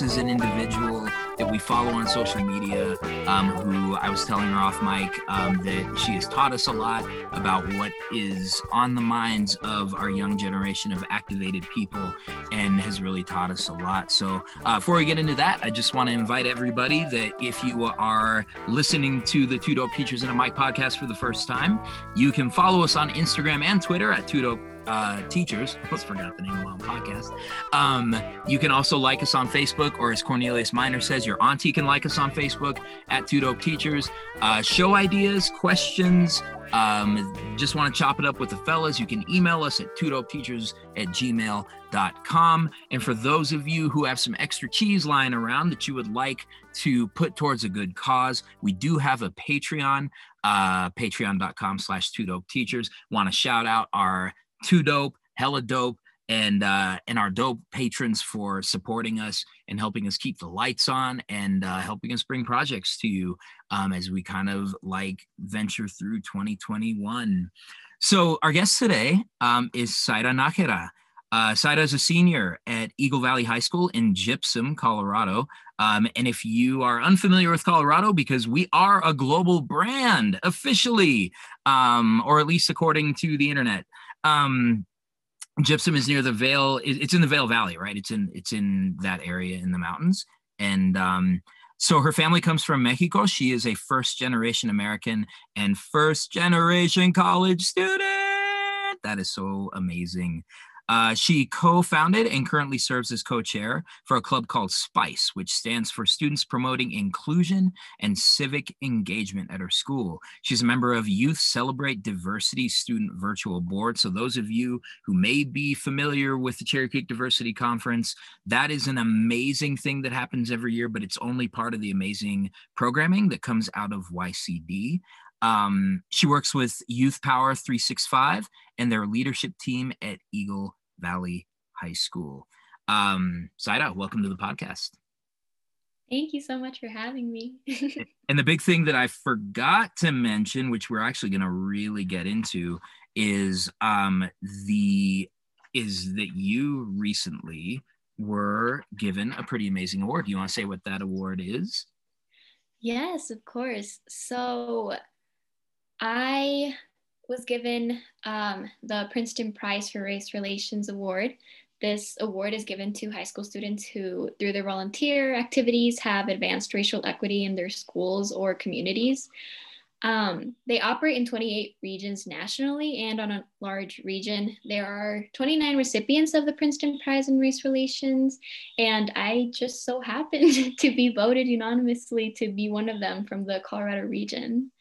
this is an individual that we follow on social media um, who I was telling her off mic um, that she has taught us a lot about what is on the minds of our young generation of activated people and has really taught us a lot. So, uh, before we get into that, I just want to invite everybody that if you are listening to the Two Dope Teachers in a Mic podcast for the first time, you can follow us on Instagram and Twitter at Two Dope uh, teachers. Almost forgot the name of the podcast. Um, you can also like us on Facebook, or as Cornelius Miner says, your auntie can like us on Facebook at Two Dope Teachers. Uh, show ideas, questions. Um, just want to chop it up with the fellas. You can email us at teachers at gmail.com. And for those of you who have some extra cheese lying around that you would like to put towards a good cause, we do have a Patreon, uh, patreon.com slash two dope teachers. Want to shout out our too dope, hella dope, and uh, and our dope patrons for supporting us and helping us keep the lights on and uh, helping us bring projects to you um, as we kind of like venture through 2021. So our guest today um, is Zaira Najera. Uh, Zaira is a senior at Eagle Valley High School in Gypsum, Colorado. Um, and if you are unfamiliar with Colorado, because we are a global brand officially, um, or at least according to the internet, um, Gypsum is near the Vail. It's in the Vail Valley, right? It's in it's in that area in the mountains, and um, so her family comes from Mexico. She is a first generation American and first generation college student. That is so amazing. Uh, she co founded and currently serves as co chair for a club called SPICE, which stands for Students Promoting Inclusion and Civic Engagement at her school. She's a member of Youth Celebrate Diversity Student Virtual Board. So, those of you who may be familiar with the Cherry Creek Diversity Conference, that is an amazing thing that happens every year, but it's only part of the amazing programming that comes out of YCD. Um, she works with Youth Power 365 and their leadership team at Eagle Valley High School. Um, Zaira, welcome to the podcast. Thank you so much for having me. and the big thing that I forgot to mention, which we're actually going to really get into, is um, the is that you recently were given a pretty amazing award. You want to say what that award is? Yes, of course. So I was given um, the Princeton Prize for Race Relations Award. This award is given to high school students who, through their volunteer activities, have advanced racial equity in their schools or communities. Um, they operate in 28 regions nationally and on a large region. There are 29 recipients of the Princeton Prize in Race Relations, and I just so happened to be voted unanimously to be one of them from the Colorado region.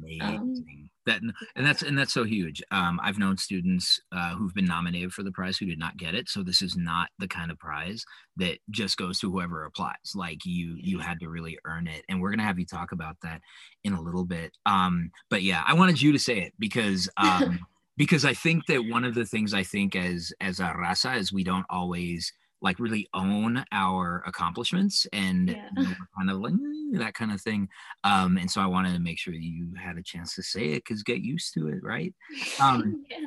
Amazing. Um, that and that's and that's so huge. Um, i've known students uh, who've been nominated for the prize who did not get it so this is not the kind of prize that just goes to whoever applies. Like you you had to really earn it and we're going to have you talk about that in a little bit. Um, but yeah i wanted you to say it because um, because i think that one of the things i think as as a raza is we don't always like really own our accomplishments and yeah. you know, kind of like mm, that kind of thing. Um, and so I wanted to make sure you had a chance to say it because get used to it, right? Um, yeah.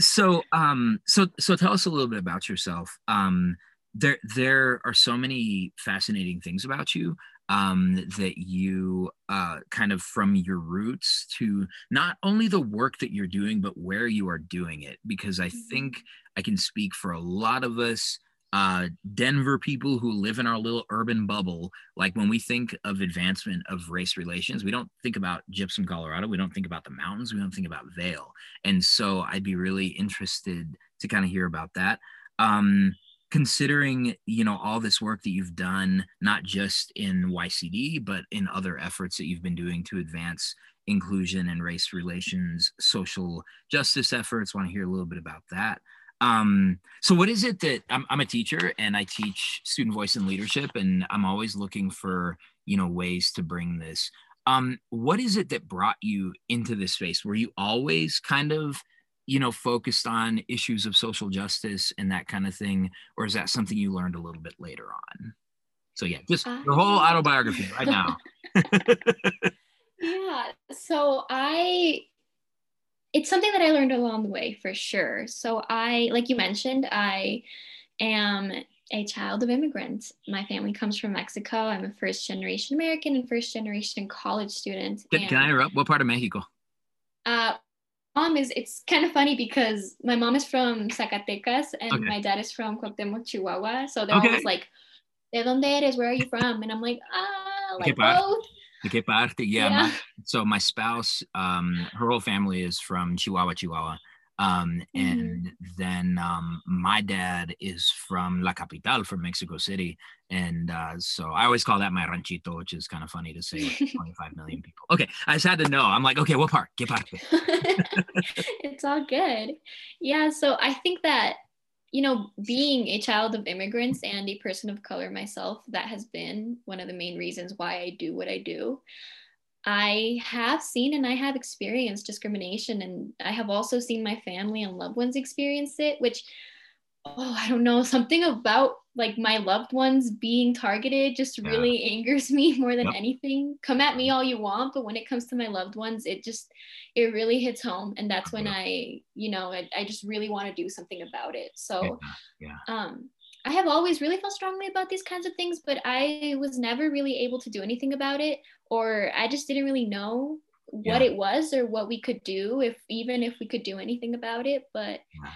So, um, so, so tell us a little bit about yourself. Um, there, there are so many fascinating things about you um, that you uh, kind of from your roots to not only the work that you're doing, but where you are doing it. Because I mm-hmm. think I can speak for a lot of us uh, Denver people who live in our little urban bubble, like when we think of advancement of race relations, we don't think about Gypsum, Colorado. We don't think about the mountains. We don't think about Vail. And so I'd be really interested to kind of hear about that. Um, considering you know all this work that you've done not just in ycd but in other efforts that you've been doing to advance inclusion and race relations social justice efforts want to hear a little bit about that um, so what is it that I'm, I'm a teacher and I teach student voice and leadership, and I'm always looking for you know ways to bring this. Um, what is it that brought you into this space? Were you always kind of you know focused on issues of social justice and that kind of thing, or is that something you learned a little bit later on? So yeah, just your whole autobiography right now. yeah. So I it's something that I learned along the way for sure. So I like you mentioned, I am a child of immigrants. My family comes from Mexico. I'm a first generation American and first generation college student. Can, and, can I interrupt? What part of Mexico? Uh, mom is it's kind of funny because my mom is from Zacatecas and okay. my dad is from Cuauhtemoc, Chihuahua. So they're okay. always like, "De dónde eres? Where are you from?" And I'm like, "Ah, like both." De parte? Yeah. yeah. My, so my spouse, um, her whole family is from Chihuahua, Chihuahua. Um, mm-hmm. and then um, my dad is from La Capital, from Mexico City. And uh, so I always call that my ranchito, which is kind of funny to say like 25 million people. Okay, I just had to know. I'm like, okay, what part? Get parte. it's all good. Yeah, so I think that, you know, being a child of immigrants and a person of color myself, that has been one of the main reasons why I do what I do. I have seen and I have experienced discrimination, and I have also seen my family and loved ones experience it, which, oh, I don't know, something about like my loved ones being targeted just yeah. really angers me more than yep. anything. Come at me all you want, but when it comes to my loved ones, it just, it really hits home. And that's when I, you know, I, I just really want to do something about it. So, yeah. yeah. um, I have always really felt strongly about these kinds of things, but I was never really able to do anything about it, or I just didn't really know what yeah. it was or what we could do, if even if we could do anything about it. But yeah.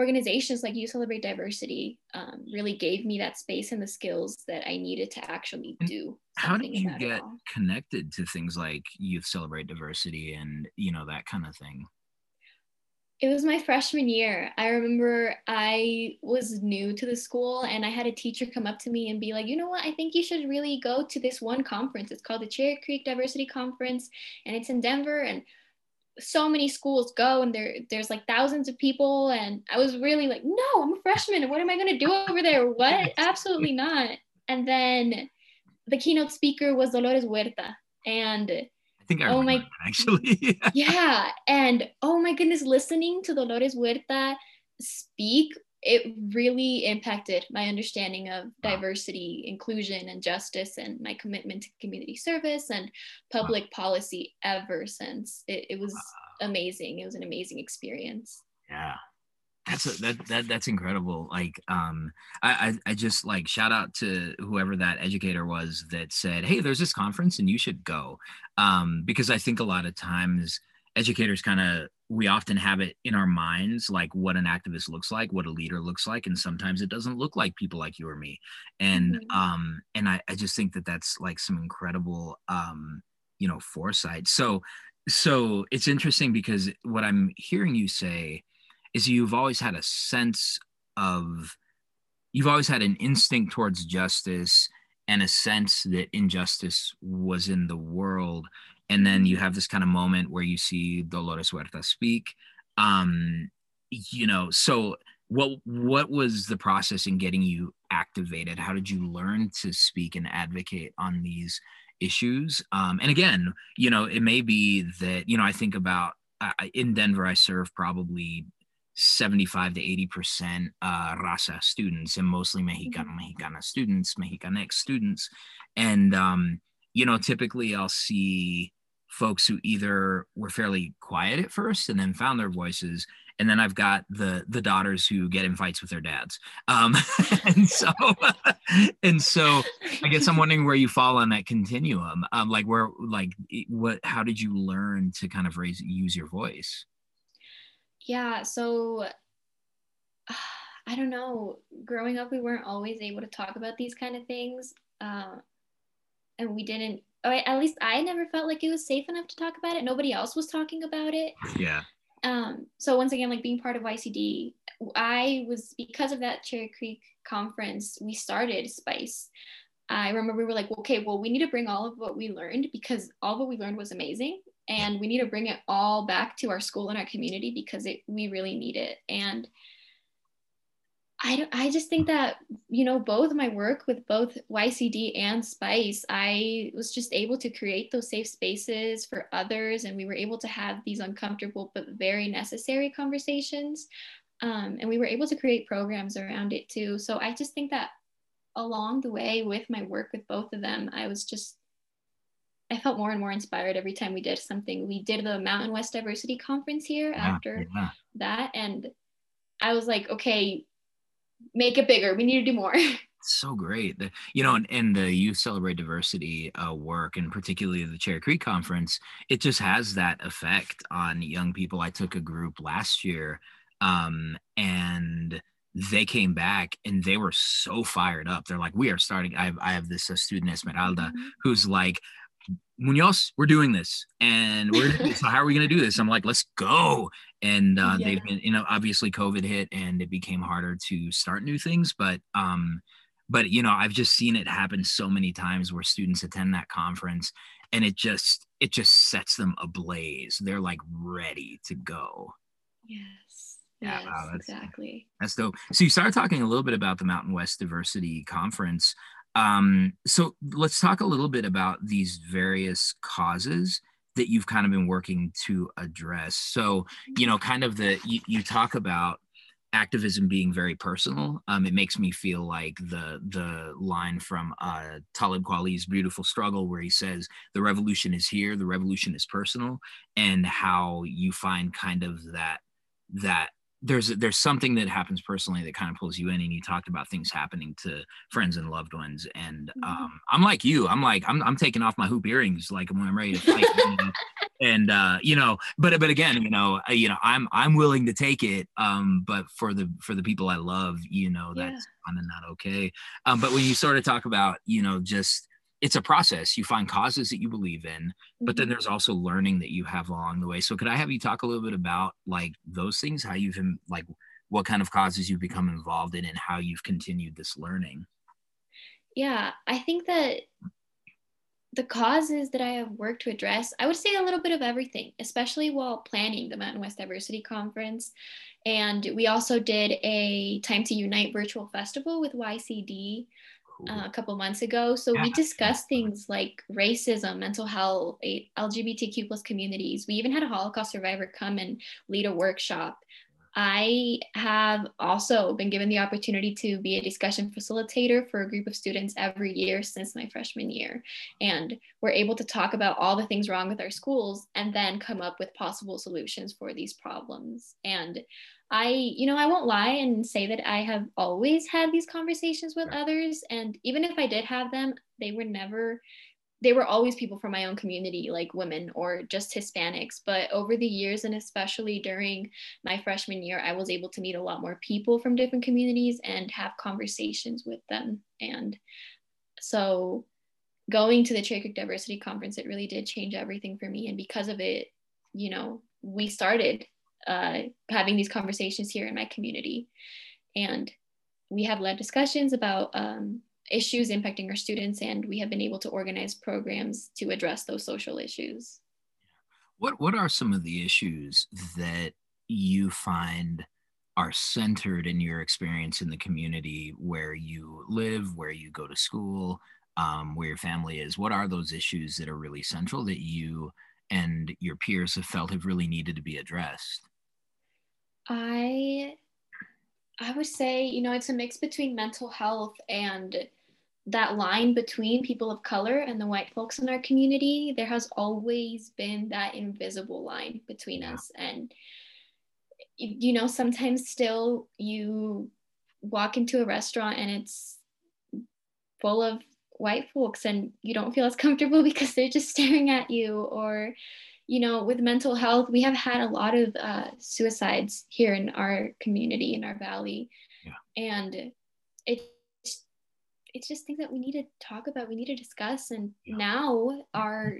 Organizations like Youth Celebrate Diversity um, really gave me that space and the skills that I needed to actually do. How did you get connected to things like Youth Celebrate Diversity and you know that kind of thing? It was my freshman year. I remember I was new to the school and I had a teacher come up to me and be like, you know what? I think you should really go to this one conference. It's called the Cherry Creek Diversity Conference and it's in Denver. And so many schools go and there there's like thousands of people and I was really like no I'm a freshman. What am I going to do over there? What? Absolutely not. And then the keynote speaker was Dolores Huerta and I think I oh my actually. yeah, and oh my goodness, listening to Dolores Huerta speak, it really impacted my understanding of diversity, inclusion, and justice, and my commitment to community service and public wow. policy ever since. It, it was wow. amazing. It was an amazing experience. Yeah, that's a, that that that's incredible. Like, um, I, I I just like shout out to whoever that educator was that said, "Hey, there's this conference and you should go," um, because I think a lot of times educators kind of we often have it in our minds like what an activist looks like what a leader looks like and sometimes it doesn't look like people like you or me. And mm-hmm. um and I, I just think that that's like some incredible um you know foresight. So so it's interesting because what i'm hearing you say is you've always had a sense of you've always had an instinct towards justice and a sense that injustice was in the world and then you have this kind of moment where you see dolores huerta speak. Um you know so what what was the process in getting you activated? How did you learn to speak and advocate on these issues? Um and again you know it may be that you know i think about uh, in denver i serve probably 75 to 80 percent uh, raza students and mostly Mexicano mm-hmm. Mexicana students, Mexicanx students, and um, you know typically I'll see folks who either were fairly quiet at first and then found their voices, and then I've got the the daughters who get in fights with their dads, um, and so and so I guess I'm wondering where you fall on that continuum, um, like where like what how did you learn to kind of raise use your voice? yeah so i don't know growing up we weren't always able to talk about these kind of things uh, and we didn't at least i never felt like it was safe enough to talk about it. Nobody else was talking about it. Yeah. Um, so once again like being part of ycd i was because of that cherry creek conference we started spice. I remember we were like okay well we need to bring all of what we learned because all what we learned was amazing. And we need to bring it all back to our school and our community because it, we really need it. And I, I just think that you know both my work with both YCD and Spice I was just able to create those safe spaces for others and we were able to have these uncomfortable but very necessary conversations um, and we were able to create programs around it too so I just think that along the way with my work with both of them, I was just I felt more and more inspired every time we did something. We did the Mountain West Diversity Conference here yeah, after yeah. that. And I was like, okay, make it bigger. We need to do more. so great. The, you know, and, and the Youth Celebrate Diversity uh, work, and particularly the Cherry Creek Conference, it just has that effect on young people. I took a group last year, um, and they came back and they were so fired up. They're like, we are starting. I have, I have this uh, student Esmeralda mm-hmm. who's like, Munoz, we're doing this, and we're so how are we going to do this? I'm like, let's go. And uh, yeah. they've been, you know, obviously COVID hit, and it became harder to start new things. But, um, but you know, I've just seen it happen so many times where students attend that conference, and it just it just sets them ablaze. They're like ready to go. Yes. Yeah, yes, wow, that's, exactly. That's dope. So you started talking a little bit about the Mountain West Diversity Conference. Um, so let's talk a little bit about these various causes that you've kind of been working to address. So, you know, kind of the you, you talk about activism being very personal. Um, it makes me feel like the the line from uh, Talib Kweli's "Beautiful Struggle," where he says, "The revolution is here. The revolution is personal," and how you find kind of that that there's there's something that happens personally that kind of pulls you in and you talked about things happening to friends and loved ones and mm-hmm. um, i'm like you i'm like I'm, I'm taking off my hoop earrings like when i'm ready to fight and uh, you know but but again you know you know i'm i'm willing to take it um, but for the for the people i love you know that's yeah. kind of not okay um, but when you sort of talk about you know just it's a process. You find causes that you believe in, but then mm-hmm. there's also learning that you have along the way. So could I have you talk a little bit about like those things, how you've like what kind of causes you've become involved in and how you've continued this learning? Yeah, I think that the causes that I have worked to address, I would say a little bit of everything, especially while planning the Mountain West Diversity Conference. And we also did a Time to Unite virtual festival with YCD uh, a couple months ago. So yeah. we discussed things like racism, mental health, LGBTQ plus communities. We even had a Holocaust survivor come and lead a workshop. I have also been given the opportunity to be a discussion facilitator for a group of students every year since my freshman year. And we're able to talk about all the things wrong with our schools and then come up with possible solutions for these problems. And I, you know, I won't lie and say that I have always had these conversations with others. And even if I did have them, they were never, they were always people from my own community, like women or just Hispanics. But over the years, and especially during my freshman year, I was able to meet a lot more people from different communities and have conversations with them. And so going to the Cherry Creek Diversity Conference, it really did change everything for me. And because of it, you know, we started uh, having these conversations here in my community. And we have led discussions about um, issues impacting our students, and we have been able to organize programs to address those social issues. What, what are some of the issues that you find are centered in your experience in the community where you live, where you go to school, um, where your family is? What are those issues that are really central that you and your peers have felt have really needed to be addressed? I I would say, you know, it's a mix between mental health and that line between people of color and the white folks in our community. There has always been that invisible line between yeah. us. And, you know, sometimes still you walk into a restaurant and it's full of white folks and you don't feel as comfortable because they're just staring at you or you know, with mental health, we have had a lot of uh, suicides here in our community, in our valley. Yeah. And it's, it's just things that we need to talk about, we need to discuss. And yeah. now our,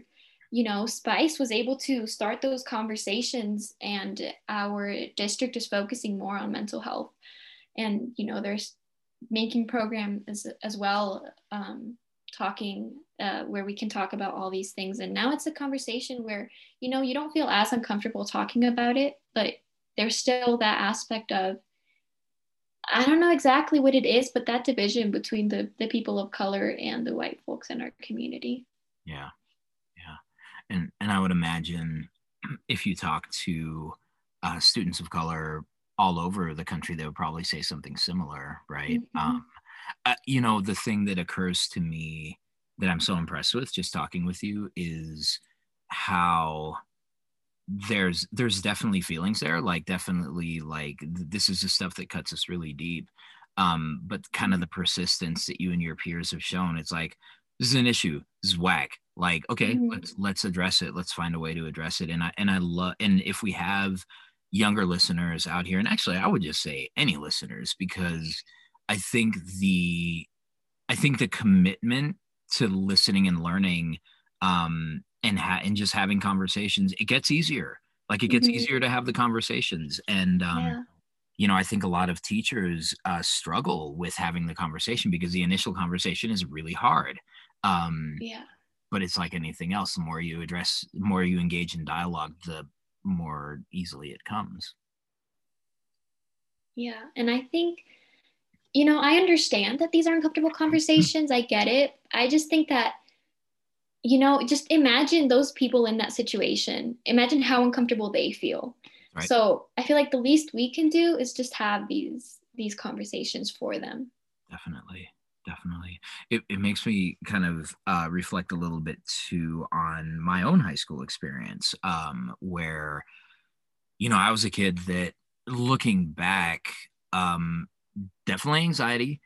you know, Spice was able to start those conversations, and our district is focusing more on mental health. And, you know, there's making program as, as well um, talking uh, where we can talk about all these things and now it's a conversation where you know you don't feel as uncomfortable talking about it but there's still that aspect of i don't know exactly what it is but that division between the the people of color and the white folks in our community. Yeah. Yeah. And and i would imagine if you talk to uh, students of color all over the country they would probably say something similar right? Mm-hmm. um, uh, you know the thing that occurs to me that i'm so impressed with just talking with you is how there's there's definitely feelings there like definitely like this is the stuff that cuts us really deep um but kind of the persistence that you and your peers have shown it's like this is an issue this is whack like okay mm-hmm. let's let's address it let's find a way to address it and i and i love and if we have younger listeners out here and actually i would just say any listeners because i think the i think the commitment to listening and learning um and ha- and just having conversations it gets easier like it gets mm-hmm. easier to have the conversations and um yeah. you know i think a lot of teachers uh, struggle with having the conversation because the initial conversation is really hard um yeah but it's like anything else the more you address the more you engage in dialogue the more easily it comes yeah and i think you know i understand that these are uncomfortable conversations i get it i just think that you know, just imagine those people in that situation. Imagine how uncomfortable they feel. Right. So I feel like the least we can do is just have these these conversations for them. Definitely. Definitely. It, it makes me kind of uh, reflect a little bit too on my own high school experience, um, where, you know, I was a kid that looking back, um, definitely anxiety,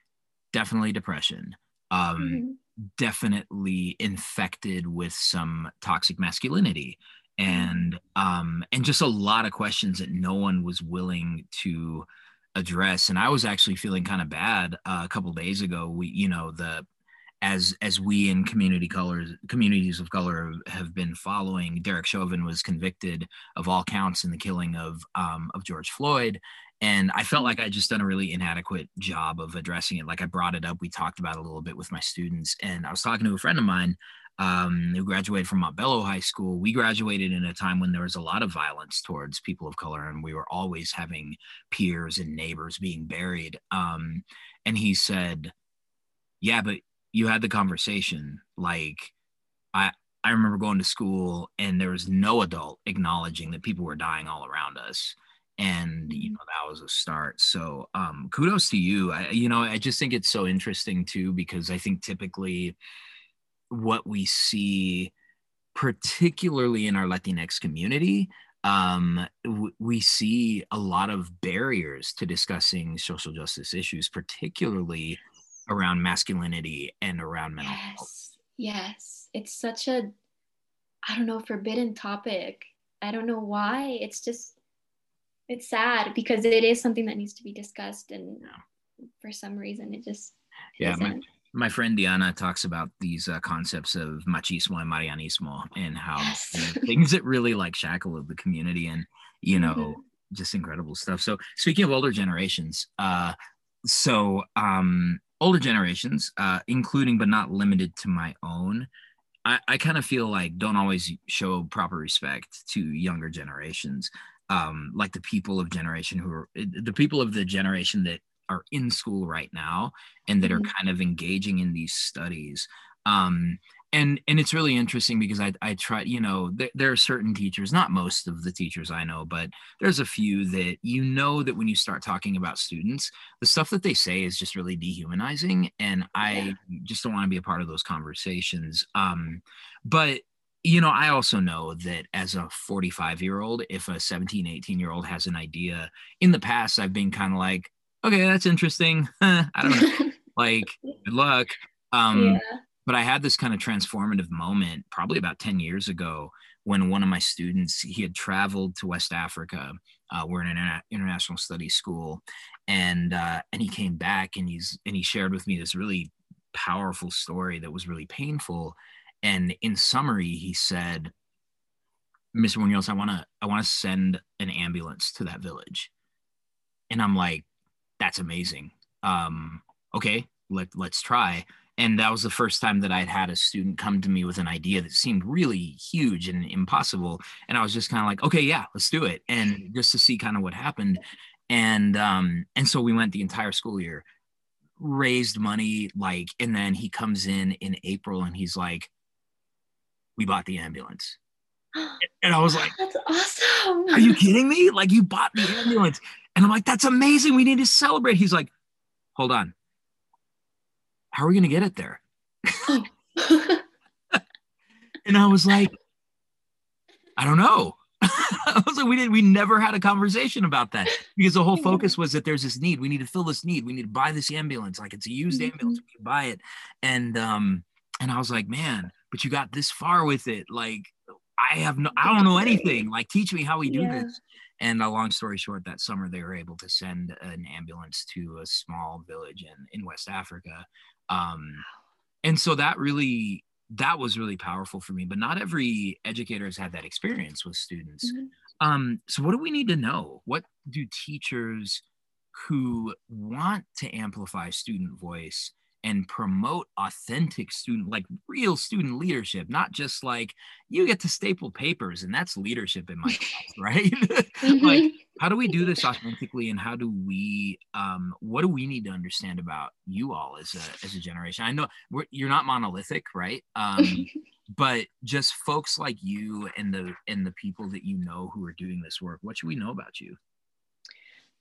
definitely depression. Um, mm-hmm definitely infected with some toxic masculinity. And um and just a lot of questions that no one was willing to address. And i was actually feeling kind of bad uh, a couple days ago. We you know the as as we in community colors communities of color have been following derek chauvin was convicted of all counts in the killing of um, of george floyd and I felt like I just done a really inadequate job of addressing it. Like I brought it up, we talked about it a little bit with my students, and I was talking to a friend of mine um, who graduated from Montbello High School. We graduated in a time when there was a lot of violence towards people of color, and we were always having peers and neighbors being buried. Um, and he said, "Yeah, but you had the conversation. Like, I I remember going to school, and there was no adult acknowledging that people were dying all around us." And you know that was a start. So um kudos to you. I you know i just think it's so interesting too because i think typically what we see particularly in our latinx community um, w- we see a lot of barriers to discussing social justice issues particularly around masculinity and around mental yes health. yes. It's such a i don't know forbidden topic. I don't know why. It's just it's sad because it is something that needs to be discussed and yeah. for some reason it just yeah my, my, friend diana talks about these uh, concepts of machismo and marianismo and how yes. you know, things that really like shackle of the community and you know mm-hmm. just incredible stuff so speaking of older generations uh so um older generations uh including but not limited to my own I, I kind of feel like don't always show proper respect to younger generations um, like the people of generation who are the people of the generation that are in school right now and that mm-hmm. are kind of engaging in these studies um, and and it's really interesting because I, I try you know there, there are certain teachers not most of the teachers I know but there's a few that you know that when you start talking about students the stuff that they say is just really dehumanizing and I yeah. just don't want to be a part of those conversations um, but you know i also know that as a 45 year old if a 17 18 year old has an idea in the past i've been kind of like okay that's interesting i don't know like good luck um yeah. But i had this kind of transformative moment probably about 10 years ago when one of my students he had traveled to west africa uh, we're in an interna- international studies school and uh, and he came back and he's and he shared with me this really powerful story that was really painful and in summary, he said, Mr. Munoz, I want to I want to send an ambulance to that village. And I'm like, that's amazing. Um, okay, let let's try. And that was the first time that I'd had a student come to me with an idea that seemed really huge and impossible. And I was just kind of like, okay, yeah, let's do it. And just to see kind of what happened. And um, and so we went the entire school year, raised money, like, and then he comes in in April and he's like, we bought the ambulance. And I was like, That's awesome. Are you kidding me? Like, you bought the ambulance. And I'm like, That's amazing. We need to celebrate. He's like, Hold on. How are we going to get it there? Oh. and I was like, I don't know. I was like, we didn't, we never had a conversation about that because the whole focus was that there's this need. We need to fill this need. We need to buy this ambulance. Like it's a used mm-hmm. ambulance. We can buy it. And, um, and I was like, man, but you got this far with it. Like, I have no, I don't know anything. Like, teach me how we do yeah. this. And a long story short, that summer they were able to send an ambulance to a small village in, in West Africa. Um, and so that really that was really powerful for me but not every educator has had that experience with students mm-hmm. um, so what do we need to know what do teachers who want to amplify student voice and promote authentic student like real student leadership not just like you get to staple papers and that's leadership in my class right? Mm-hmm. like how do we do this authentically and how do we um what do we need to understand about you all as a as a generation? I know you're not monolithic right? Um but just folks like you and the and the people that you know who are doing this work what should we know about you?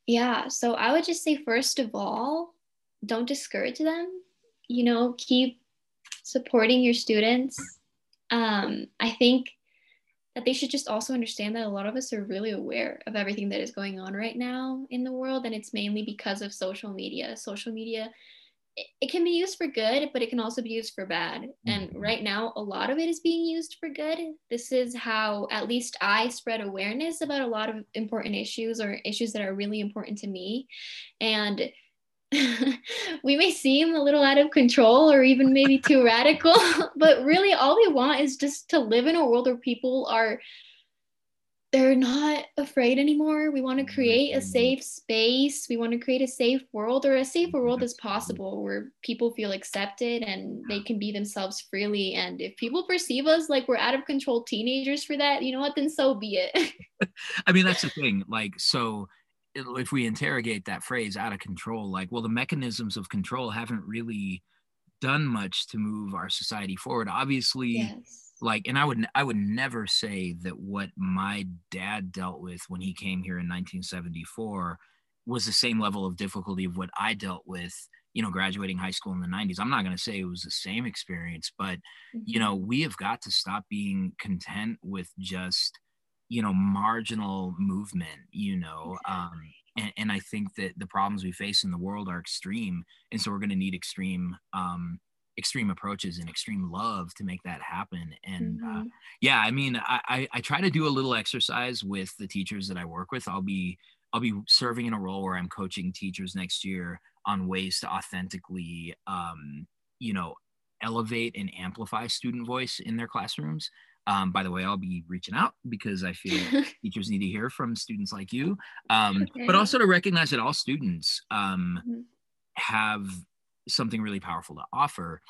Yeah so i would just say first of all don't discourage them you know, keep supporting your students. Um, I think that they should just also understand that a lot of us are really aware of everything that is going on right now in the world, and it's mainly because of social media. Social media, it, it can be used for good, but it can also be used for bad. And mm-hmm. right now, a lot of it is being used for good. This is how, at least, I spread awareness about a lot of important issues or issues that are really important to me. And we may seem a little out of control or even maybe too radical, but really all we want is just to live in a world where people are they're not afraid anymore. We want to mm-hmm. create a mm-hmm. safe space. We want to create a safe world or as safe a world mm-hmm. as possible where people feel accepted and they can be themselves freely. And if people perceive us like we're out of control teenagers for that, you know what, then so be it. I mean, that's the thing. Like, so if we interrogate that phrase out of control like well the mechanisms of control haven't really done much to move our society forward obviously yes. like and i would i would never say that what my dad dealt with when he came here in 1974 was the same level of difficulty of what i dealt with you know graduating high school in the 90s i'm not going to say it was the same experience but mm-hmm. you know we have got to stop being content with just you know marginal movement you know um, and, and, i think that the problems we face in the world are extreme and so we're going to need extreme um, extreme approaches and extreme love to make that happen and uh, mm-hmm. uh, yeah i mean I, I, I try to do a little exercise with the teachers that i work with. I'll be i'll be serving in a role where i'm coaching teachers next year on ways to authentically um, you know elevate and amplify student voice in their classrooms um, by the way, I'll be reaching out because I feel teachers need to hear from students like you, um, okay. but also to recognize that all students um, mm-hmm. have something really powerful to offer.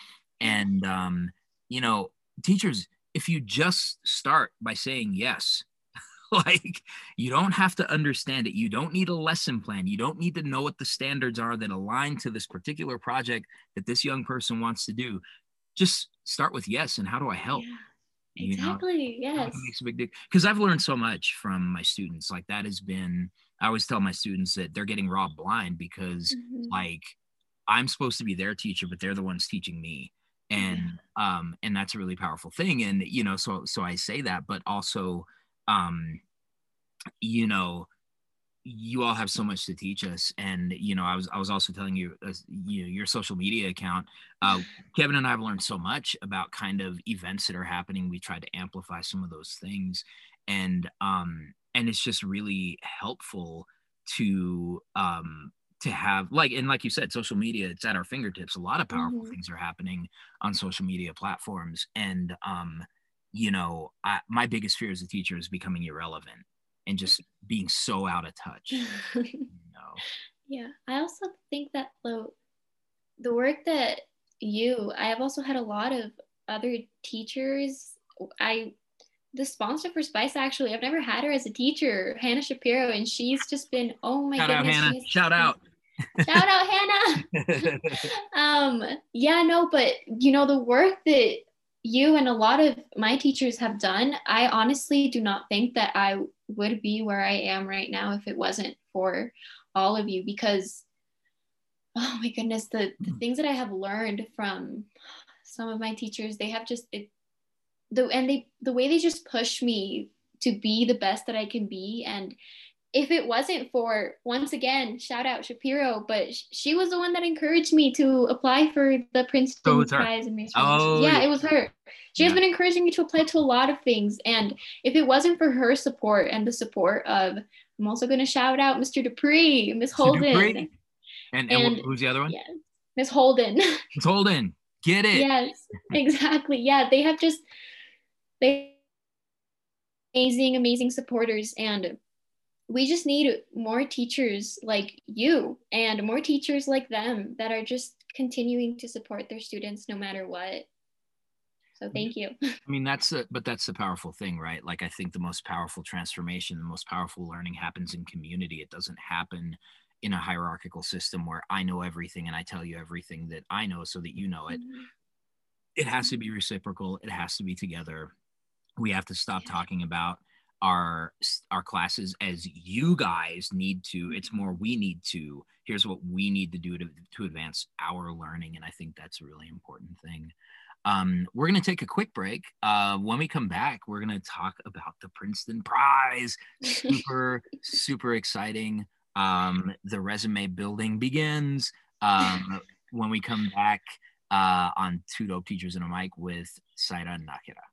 And, um, you know, teachers, if you just start by saying yes, like you don't have to understand it. You don't need a lesson plan. You don't need to know what the standards are that align to this particular project that this young person wants to do. Just start with yes and how do i help? Yeah Exactly. You know? Yes. makes a big difference because I've learned so much from my students. Like that has been. I always tell my students that they're getting robbed blind because mm-hmm. like I'm supposed to be their teacher, but they're the ones teaching me, and yeah. um and that's a really powerful thing. And you know, so so I say that, but also, um, you know, you all have so much to teach us and you know i was i was also telling you, uh, you know, your social media account uh, kevin and i have learned so much about kind of events that are happening. We tried to amplify some of those things and um and it's just really helpful to um to have like and like you said social media it's at our fingertips. A lot of powerful mm-hmm. things are happening on social media platforms and um you know I, my biggest fear as a teacher is becoming irrelevant and just being so out of touch. you know? Yeah. I also think that the the work that you, I have also had a lot of other teachers. I the sponsor for Spice actually, I've never had her as a teacher, Hannah Shapiro, and she's just been oh my Shout goodness. Out, Hannah. Shout out. Shout out Hannah. um, yeah, no, but you know, the work that you and a lot of my teachers have done, I honestly do not think that I would be where I am right now if it wasn't for all of you because oh my goodness, the, the Hmm. things that I have learned from some of my teachers, they have just it the and they the way they just push me to be the best that I can be. And if it wasn't for once again, shout out Shapiro, but sh- she was the one that encouraged me to apply for the Princeton her. Prize in Race Oh, yeah, yeah. it was her. She has been encouraging me to apply to a lot of things. And if it wasn't for her support and the support of I'm also gonna shout out Mr. Dupree, Miss Holden. Dupree. And, and, And- who's the other one? Yes. Miss Holden. It's Holden. Get it. yes, exactly. Yeah, they have just they amazing, amazing supporters, and we just need more teachers like you and more teachers like them that are just continuing to support their students no matter what. So thank you. I mean, that's the, but that's the powerful thing, right? Like, I think the most powerful transformation, the most powerful learning happens in community. It doesn't happen in a hierarchical system where I know everything and I tell you everything that I know so that you know it. Mm-hmm. It has to mm-hmm. be reciprocal. It has to be together. We have to stop Yeah. talking about our our classes as you guys need to. It's more we need to. Here's what we need to do to to advance our learning, and I think that's a really important thing. Um, we're going to take a quick break. Uh, when we come back, we're going to talk about the Princeton Prize. Super, super exciting. Um, the resume building begins um, when we come back uh, on Two Dope Teachers and a Mic with Zaira Najera.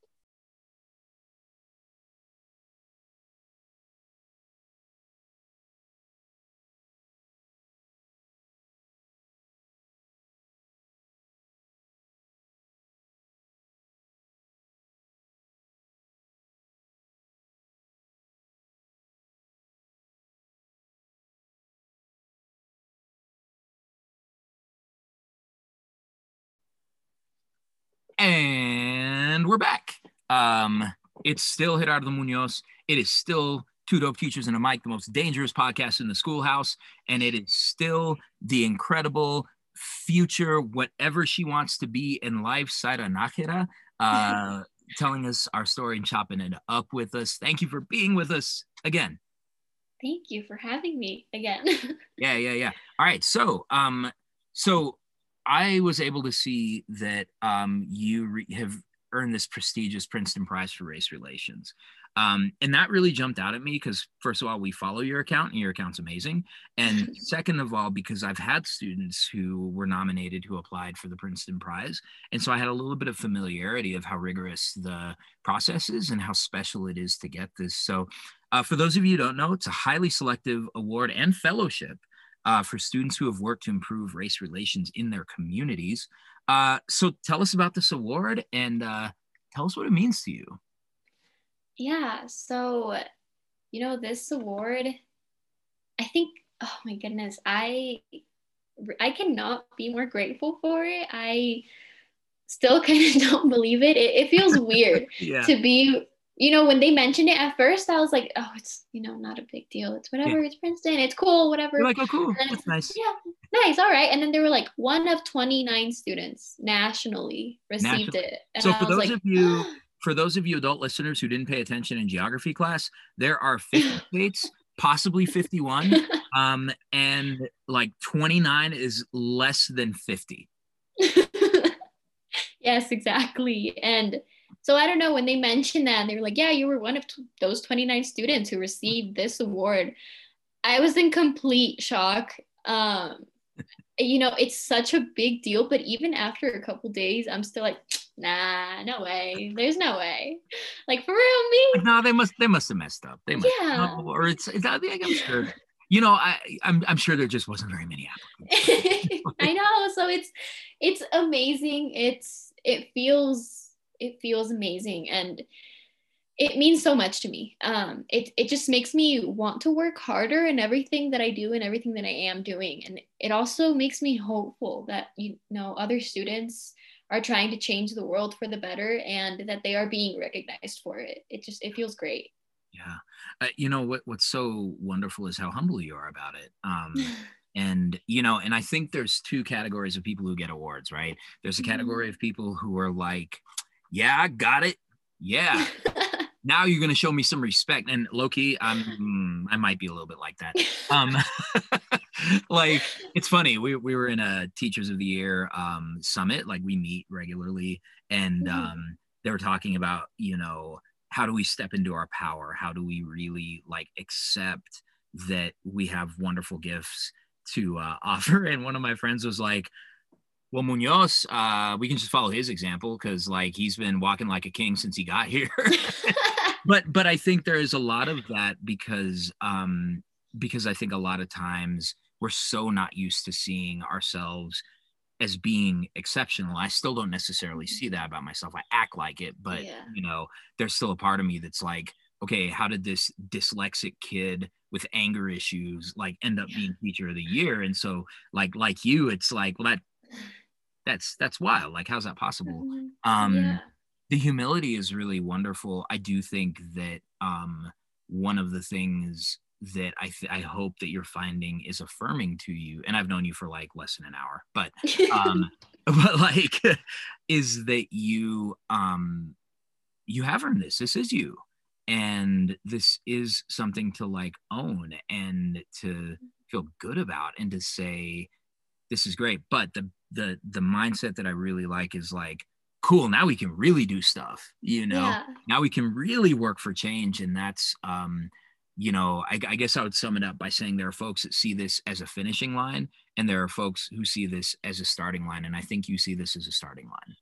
And we're back. Um, it's still Gerardo Munoz. It is still Two Dope Teachers and a Mic, the most dangerous podcast in the schoolhouse. And it is still the incredible future, whatever she wants to be in life, Zaira Najera, uh, telling us our story and chopping it up with us. Thank you for being with us again. Thank you for having me again. Yeah, yeah, yeah. All right. So, um, so I was able to see that um, you re- have earned this prestigious Princeton Prize for Race Relations. Um, and that really jumped out at me because, first of all, we follow your account and your account's amazing. And second of all, because I've had students who were nominated who applied for the Princeton Prize. And so I had a little bit of familiarity of how rigorous the process is and how special it is to get this. So, uh, for those of you who don't know, it's a highly selective award and fellowship uh, for students who have worked to improve race relations in their communities. Uh, so tell us about this award and uh, tell us what it means to you. yeah, so you know, this award, I think, oh my goodness, I I cannot be more grateful for it. I still kind of don't believe it. It, it feels weird Yeah. to be, you know, when they mentioned it at first, I was like, oh, it's, you know, not a big deal. It's whatever. It's Princeton. It's cool, whatever. You're like, oh, cool. And- That's nice. yeah, nice. All right. And then there were like one of 29 students nationally received Nationally. it. And So I for those like, of you, for those of you adult listeners who didn't pay attention in geography class, there are 50 states, possibly 51, um, and like 29 is less than 50. yes, exactly. And so I don't know when they mentioned that, they were like, yeah, you were one of t- those 29 students who received this award. I was in complete shock. Um, you know, it's such a big deal, but even after a couple days, I'm still like, nah, no way. There's no way. Like for real, me? No, they must they must have messed up. They must Yeah. no, or it's, it's I think I'm sure. You know, I I'm I'm sure there just wasn't very many applicants. I know. So it's it's amazing. It's it feels it feels amazing and it means so much to me. Um, it it just makes me want to work harder in everything that I do and everything that I am doing. And it also makes me hopeful that you know other students are trying to change the world for the better and that they are being recognized for it. It just it feels great. Yeah. Uh, you know what what's so wonderful is how humble you are about it. Um and you know and i think there's two categories of people who get awards right there's a Mhm. category of people who are like yeah i got it yeah now you're going to show me some respect and loki i'm mm, i might be a little bit like that um like it's funny. We we were in a Teachers of the Year um, summit. Like we meet regularly, and Mhm. um, they were talking about you know how do we step into our power? How do we really like accept that we have wonderful gifts to uh, offer? And one of my friends was like. Well, Munoz, uh, we can just follow his example because, like, he's been walking like a king since he got here. but but I think there is a lot of that because um because I think a lot of times we're so not used to seeing ourselves as being exceptional. I still don't necessarily see that about myself. I act like it, but Yeah. you know, there's still a part of me that's like, okay, how did this dyslexic kid with anger issues like end up Yeah. being teacher of the year? And so like like you, it's like, well that that's that's wild. Like how's that possible? Mhm. Um yeah. the humility is really wonderful. I do think that um, one of the things that I th- I hope that you're finding is affirming to you, and I've known you for like less than an hour, but um, but like is that you um you have earned this. This is you, and this is something to like own and to feel good about, and to say this is great. But the the the mindset that I really like is like cool now we can really do stuff you know? Yeah. now we can really work for change. And that's um you know I, I guess i would sum it up by saying there are folks that see this as a finishing line and there are folks who see this as a starting line. And i think you see this as a starting line.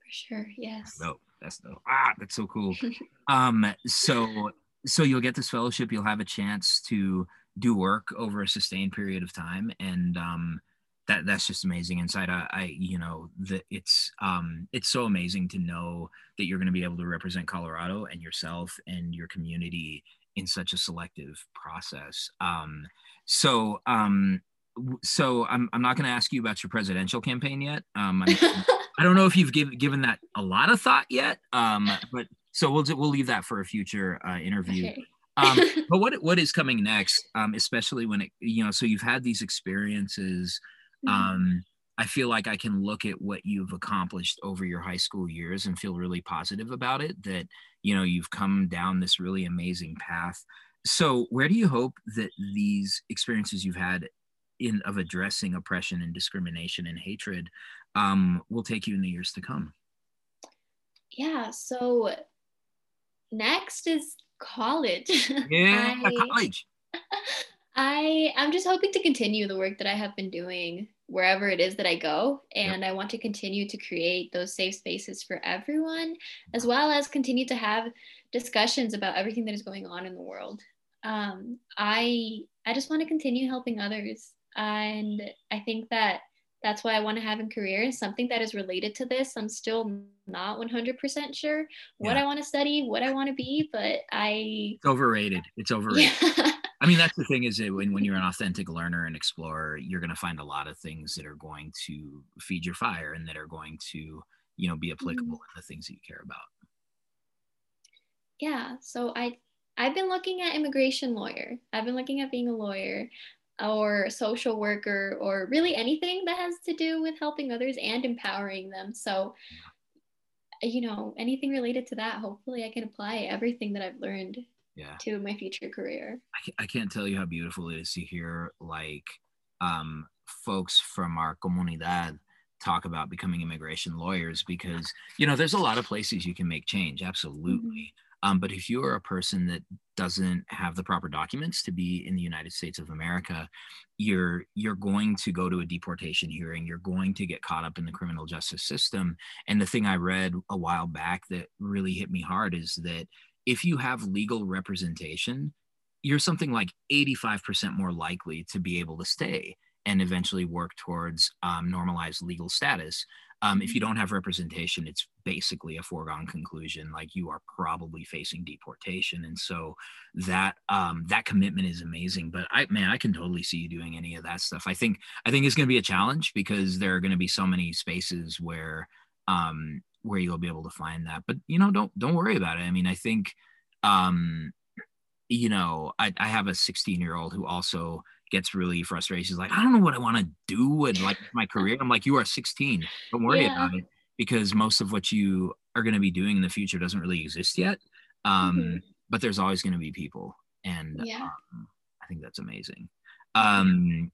For sure. Yes. no that's no ah that's so cool. Um so so you'll get this fellowship. You'll have a chance to do work over a sustained period of time and um that that's just amazing inside I, I you know that it's um it's so amazing to know that you're going to be able to represent colorado and yourself and your community in such a selective process. Um so um so i'm, I'm not going to ask you about your presidential campaign yet. Um I'm, I don't know if you've given given that a lot of thought yet um but so we'll we'll leave that for a future uh, interview. Okay. Um, but what what is coming next um, especially when it you know so you've had these experiences Mhm. um, i feel like i can look at what you've accomplished over your high school years and feel really positive about it that you know you've come down this really amazing path so where do you hope that these experiences you've had in of addressing oppression and discrimination and hatred um, will take you in the years to come yeah. So next is college. yeah I, college I I'm just hoping to continue the work that I have been doing wherever it is that I go and I want to continue to create those safe spaces for everyone as well as continue to have discussions about everything that is going on in the world. Um, I I just want to continue helping others and I think that that's why I want to have a career and something that is related to this. I'm still not 100% sure what Yeah. I want to study, what I want to be, but I it's overrated it's overrated yeah. I mean, that's the thing is that when, when you're an authentic learner and explorer, you're going to find a lot of things that are going to feed your fire and that are going to, you know, be applicable mm-hmm. in the things that you care about. yeah so i i've been looking at immigration lawyer i've been looking at being a lawyer or social worker or really anything that has to do with helping others and empowering them so you know anything related to that hopefully i can apply everything that i've learned Yeah. to my future career I, can't tell you how beautiful it is to hear like um, folks from our comunidad talk about becoming immigration lawyers because, you know, there's a lot of places you can make change. Absolutely. Um, but if you are a person that doesn't have the proper documents to be in the United States of America, you're you're going to go to a deportation hearing. You're going to get caught up in the criminal justice system. And the thing I read a while back that really hit me hard is that if you have legal representation, you're something like 85% more likely to be able to stay and eventually work towards um, normalized legal status. Um, if you don't have representation, it's basically a foregone conclusion. Like you are probably facing deportation, and so that um, that commitment is amazing. But I, man, I can totally see you doing any of that stuff. I think I think it's going to be a challenge because there are going to be so many spaces where um, where you'll be able to find that. But you know, don't don't worry about it. I mean, I think um, you know, I, I have a 16 year old who also gets really frustrated. She's like, I don't know what I want to do in like my career. I'm like, you are 16. Don't worry Yeah. about it because most of what you are going to be doing in the future doesn't really exist yet. Um, Mhm. But there's always going to be people, and Yeah. um, I think that's amazing. Um,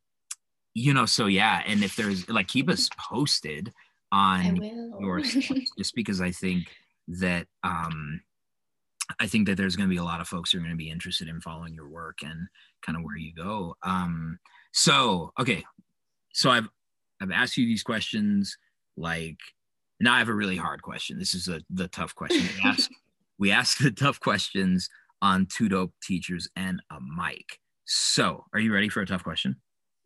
you know, so yeah, and if there's like keep us posted on your just because I think that um I think that there's going to be a lot of folks who are going to be interested in following your work and kind of where you go. Um, so okay, so I've I've asked you these questions. Like now, I have a really hard question. This is a the tough question. We ask we ask the tough questions on two dope teachers and a mic. So, are you ready for a tough question?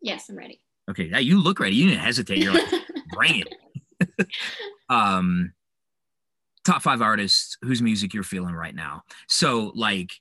Yes, I'm ready. Okay, now you look ready. You didn't hesitate. You're like, bring it. um, top five artists whose music you're feeling right now. So, like,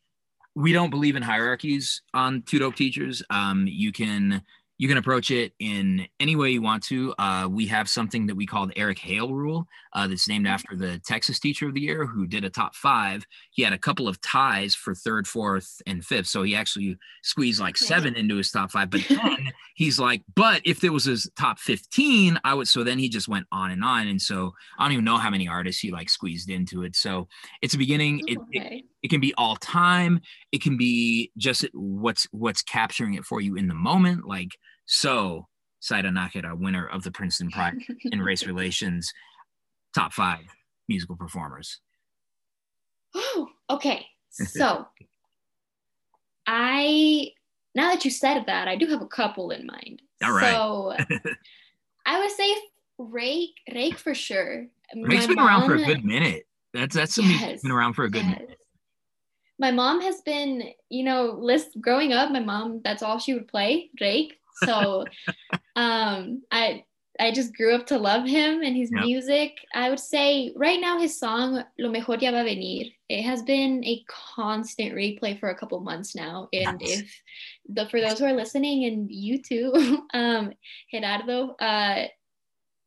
we don't believe in hierarchies on Two Dope Teachers. Um, you can you can approach it in any way you want to. Uh, we have something that we call the Eric Hale rule uh, that's named mm-hmm. after the Texas Teacher of the Year who did a top five. He had a couple of ties for third, fourth, and fifth. So he actually squeezed like seven into his top five. But then he's like, but if there was his top 15, I would. So then he just went on and on. And so I don't even know how many artists he like squeezed into it. So it's a beginning. It, it, it can be all time. It can be just what's what's capturing it for you in the moment. Like so, Zaira Najera, winner of the Princeton Prize in Race Relations, top five musical performers. Oh, okay. So, I now that you said that, I do have a couple in mind. All right. So, I would say Drake, Drake for sure. Drake's been mom, around for a good minute. That's that's something yes, been around for a good yes. minute my mom has been, you know, list growing up, my mom, that's all she would play, Drake. So um I I just grew up to love him and his yep. music. I would say right now his song Lo Mejor Ya Va Venir. It has been a constant replay for a couple months now. And nice. if the for those who are listening and you too, um, Gerardo, uh,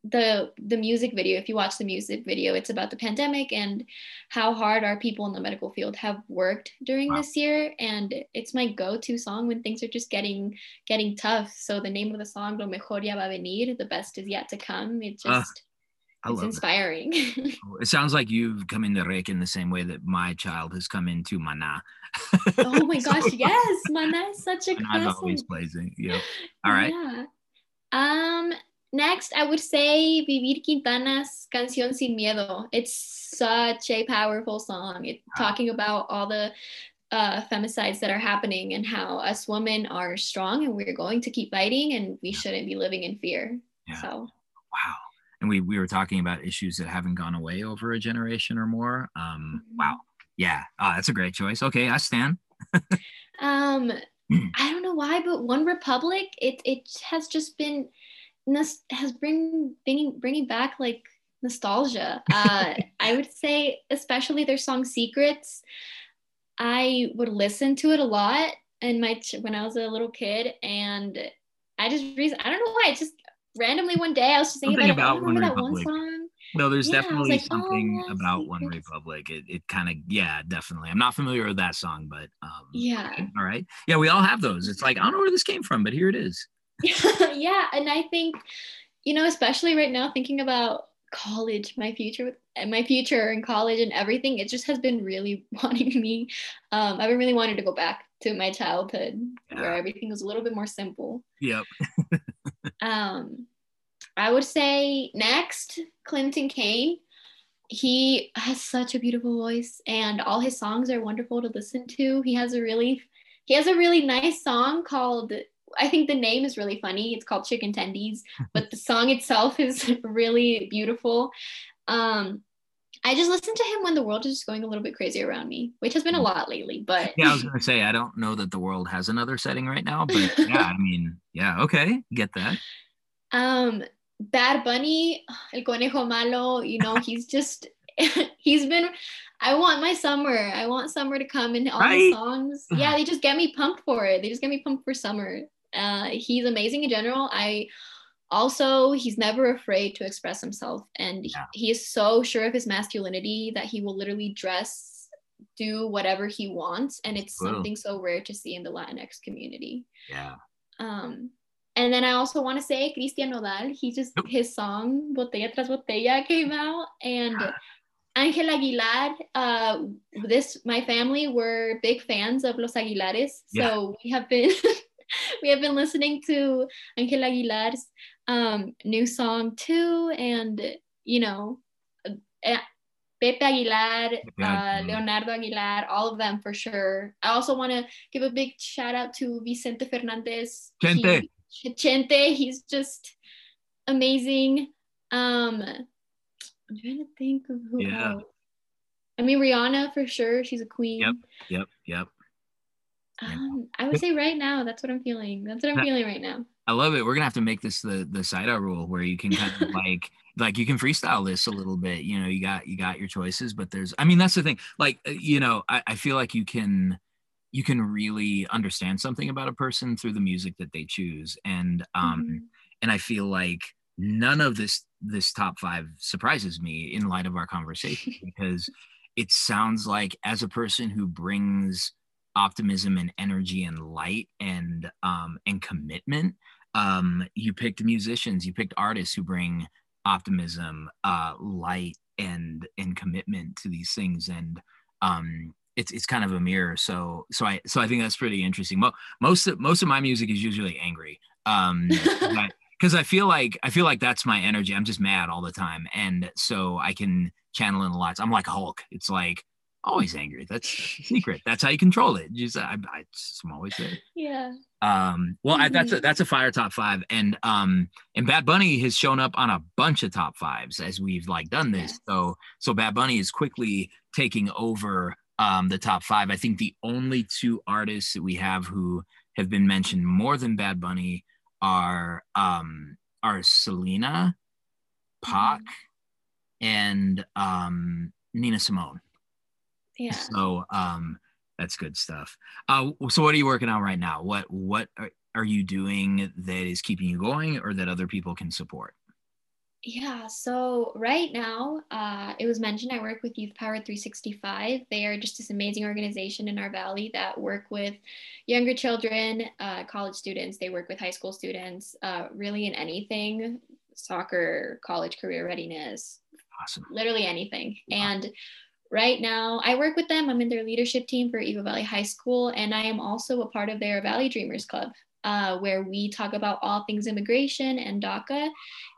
the the music video if you watch the music video it's about the pandemic and how hard our people in the medical field have worked during wow. this year and it's my go-to song when things are just getting getting tough so the name of the song lo mejor ya va venir the best is yet to come it ah, just uh, it's inspiring it sounds like you've come into Drake in the same way that my child has come into Mana. oh my gosh, so, yes, Mana is such a classic. always blazing. Yeah. All right. Yeah. Um, Next, I would say Vivir Quintana's Canción Sin Miedo. It's such a powerful song. It's talking about all the uh, femicides that are happening and how us women are strong and we're going to keep fighting and we shouldn't be living in fear. Yeah. So, wow. And we, we were talking about issues that haven't gone away over a generation or more. Um, mm-hmm. Wow. Yeah. Oh, that's a great choice. Okay. I stand. um, I don't know why, but One Republic, it, it has just been has bring bringing bringing back like nostalgia. Uh, I would say, especially their song "Secrets." I would listen to it a lot, and my when I was a little kid, and I just reason I don't know why. It just randomly one day I was just thinking Something about, about One Republic. That one song. No, there's yeah, definitely like, oh, something oh, about One Republic. It, it kind of, yeah, definitely. I'm not familiar with that song, but um, yeah. All right. Yeah, we all have those. It's like, I don't know where this came from, but here it is. yeah, and I think, you know, especially right now, thinking about college, my future and my future in college and everything, it just has been really wanting me. Um, I've been really wanting to go back to my childhood yeah. where everything was a little bit more simple. Yep. um, I would say next, Clinton Kane. He has such a beautiful voice, and all his songs are wonderful to listen to. He has a really he has a really nice song called I think the name is really funny. It's called Chicken Tendies, but the song itself is really beautiful. Um, I just listen to him when the world is just going a little bit crazy around me, which has been a mm. lot lately. But yeah, I was gonna say I don't know that the world has another setting right now, but yeah, I mean, yeah, okay, get that. Um, Bad Bunny, El Conejo Malo, you know, he's just he's been I want my summer. I want summer to come and all right? the songs. Yeah, they just get me pumped for it. They just get me pumped for summer. Uh, he's amazing in general. I also he's never afraid to express himself, and yeah. he, he is so sure of his masculinity that he will literally dress, do whatever he wants, and it's something so rare to see in the Latinx community. Yeah. Um, and then I also want to say Christian Nodal. He just his song Botella tras Botella came out, and Angel Aguilar, uh, this my family were big fans of Los Aguilares, so yeah. we have been we have been listening to Angel Aguilar's um, new song too, and you know, uh, Pepe Aguilar, uh, Leonardo Aguilar, all of them for sure. I also want to give a big shout out to Vicente Fernandez. Chente. He, Chente, he's just amazing. Um, I'm trying to think of who yeah. else. I mean, Rihanna for sure. She's a queen. Yep. Yep. Yep. Um, I would say right now, that's what I'm feeling. That's what I'm feeling right now. I love it. We're gonna have to make this the the Zaira rule where you can kind of like like you can freestyle this a little bit. You know, you got you got your choices, but there's I mean that's the thing. Like uh, you know, I, I feel like you can you can really understand something about a person through the music that they choose. And um mm-hmm. and I feel like none of this this top five surprises me in light of our conversation because it sounds like as a person who brings optimism and energy and light and um and commitment um you picked musicians you picked artists who bring optimism uh light and and commitment to these things and um it's it's kind of a mirror so so i so i think that's pretty interesting Mo- most of most of my music is usually angry um because I feel like I feel like that's my energy. I'm just mad all the time, and so I can channel in a lot. I'm like Hulk. It's like always angry. That's secret. That's how you control it. Just I, I am always there. Yeah. Um. Well, mm-hmm. I, that's a mm-hmm. that's a fire top five, and um and Bad Bunny has shown up on a bunch of top fives as we've like done this. So so Bad Bunny is quickly taking over um the top five. I think the only two artists that we have who have been mentioned more than Bad Bunny are um are Selena, Pac, mm-hmm. and um Nina Simone. Yeah. So um that's good stuff. Uh so what are you working on right now? What what are, are you doing that is keeping you going or that other people can support? Yeah, so right now, uh, it was mentioned I work with Youth Power 365. They are just this amazing organization in our valley that work with younger children, uh, college students. They work with high school students, uh, really in anything soccer, college career readiness. Awesome. Literally anything. Wow. And right now, I work with them. I'm in their leadership team for Eagle Valley High School, and I am also a part of their Valley Dreamers Club. Uh, where we talk about all things immigration and DACA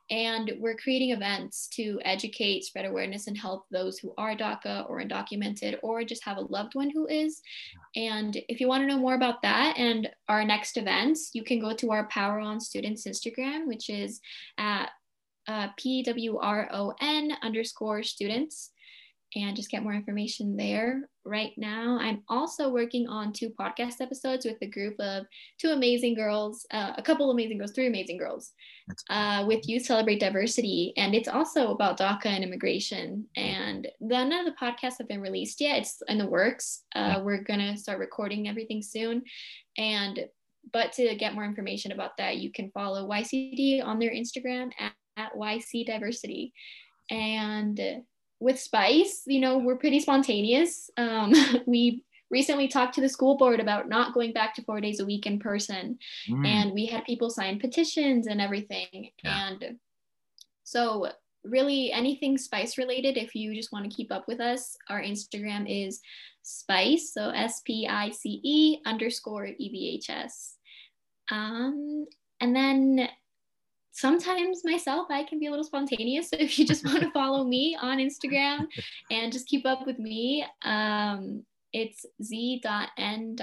and we're creating events to educate, spread awareness, and help those who are DACA or undocumented or just have a loved one who is. And if you want to know more about that and our next events, you can go to our Power On Students Instagram, which is at uh, PWRON underscore students and just get more information there. Right now, I'm also working on two podcast episodes with a group of two amazing girls, uh, a couple of amazing girls, three amazing girls, uh, with Youth Celebrate Diversity. And it's also about DACA and immigration. And none of the podcasts have been released yet. It's in the works. Uh, we're going to start recording everything soon. And but to get more information about that, you can follow YCD on their Instagram at, at YC Diversity. And with Spice, you know, we're pretty spontaneous. Um, we recently talked to the school board about not going back to four days a week in person, mm. and we had people sign petitions and everything. Yeah. And so, really, anything Spice related, if you just want to keep up with us, our Instagram is Spice, so S P I C E underscore E V H S. Um, and then sometimes myself i can be a little spontaneous. So if you just want to follow me on instagram and just keep up with me um, it's z.n.r03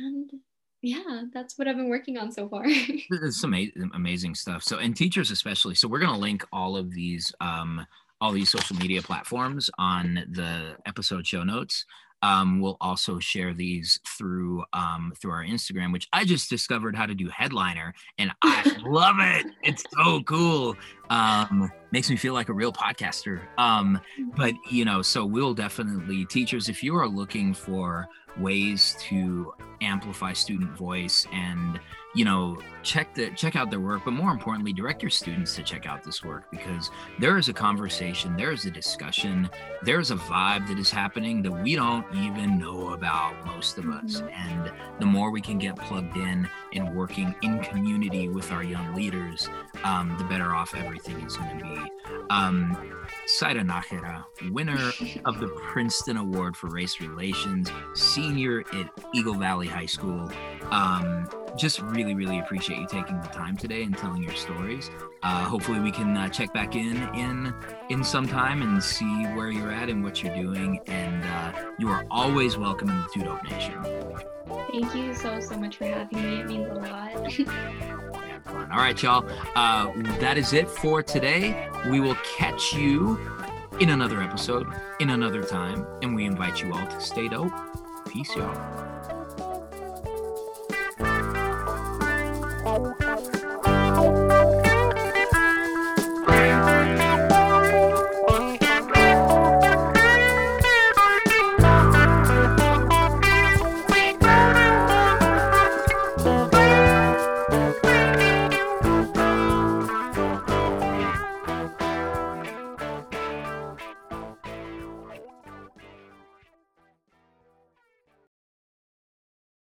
and yeah that's what i've been working on so far. It's amazing amazing stuff. So and teachers especially so we're going to link all of these um, all these social media platforms on the episode show notes um, we'll also share these through um, through our Instagram, which I just discovered how to do headliner, and I love it. It's so cool. Um, makes me feel like a real podcaster. Um, but you know, so we'll definitely teachers if you are looking for ways to amplify student voice and you know check the check out their work but more importantly direct your students to check out this work because there is a conversation there is a discussion there's a vibe that is happening that we don't even know about most of us mm-hmm. and the more we can get plugged in and working in community with our young leaders um, the better off everything is going to be. Um, Nájera, winner of the Princeton Award for Race Relations, senior at Eagle Valley High School. Um, just really, really appreciate you taking the time today and telling your stories uh, hopefully we can uh, check back in in in some time and see where you're at and what you're doing. And uh, you are always welcome in the two dope nation. Thank you so so much for having me. It means a lot. Fun. all right y'all. Uh, that is it for today. We will catch you in another episode in another time. And we invite you all to stay dope peace y'all.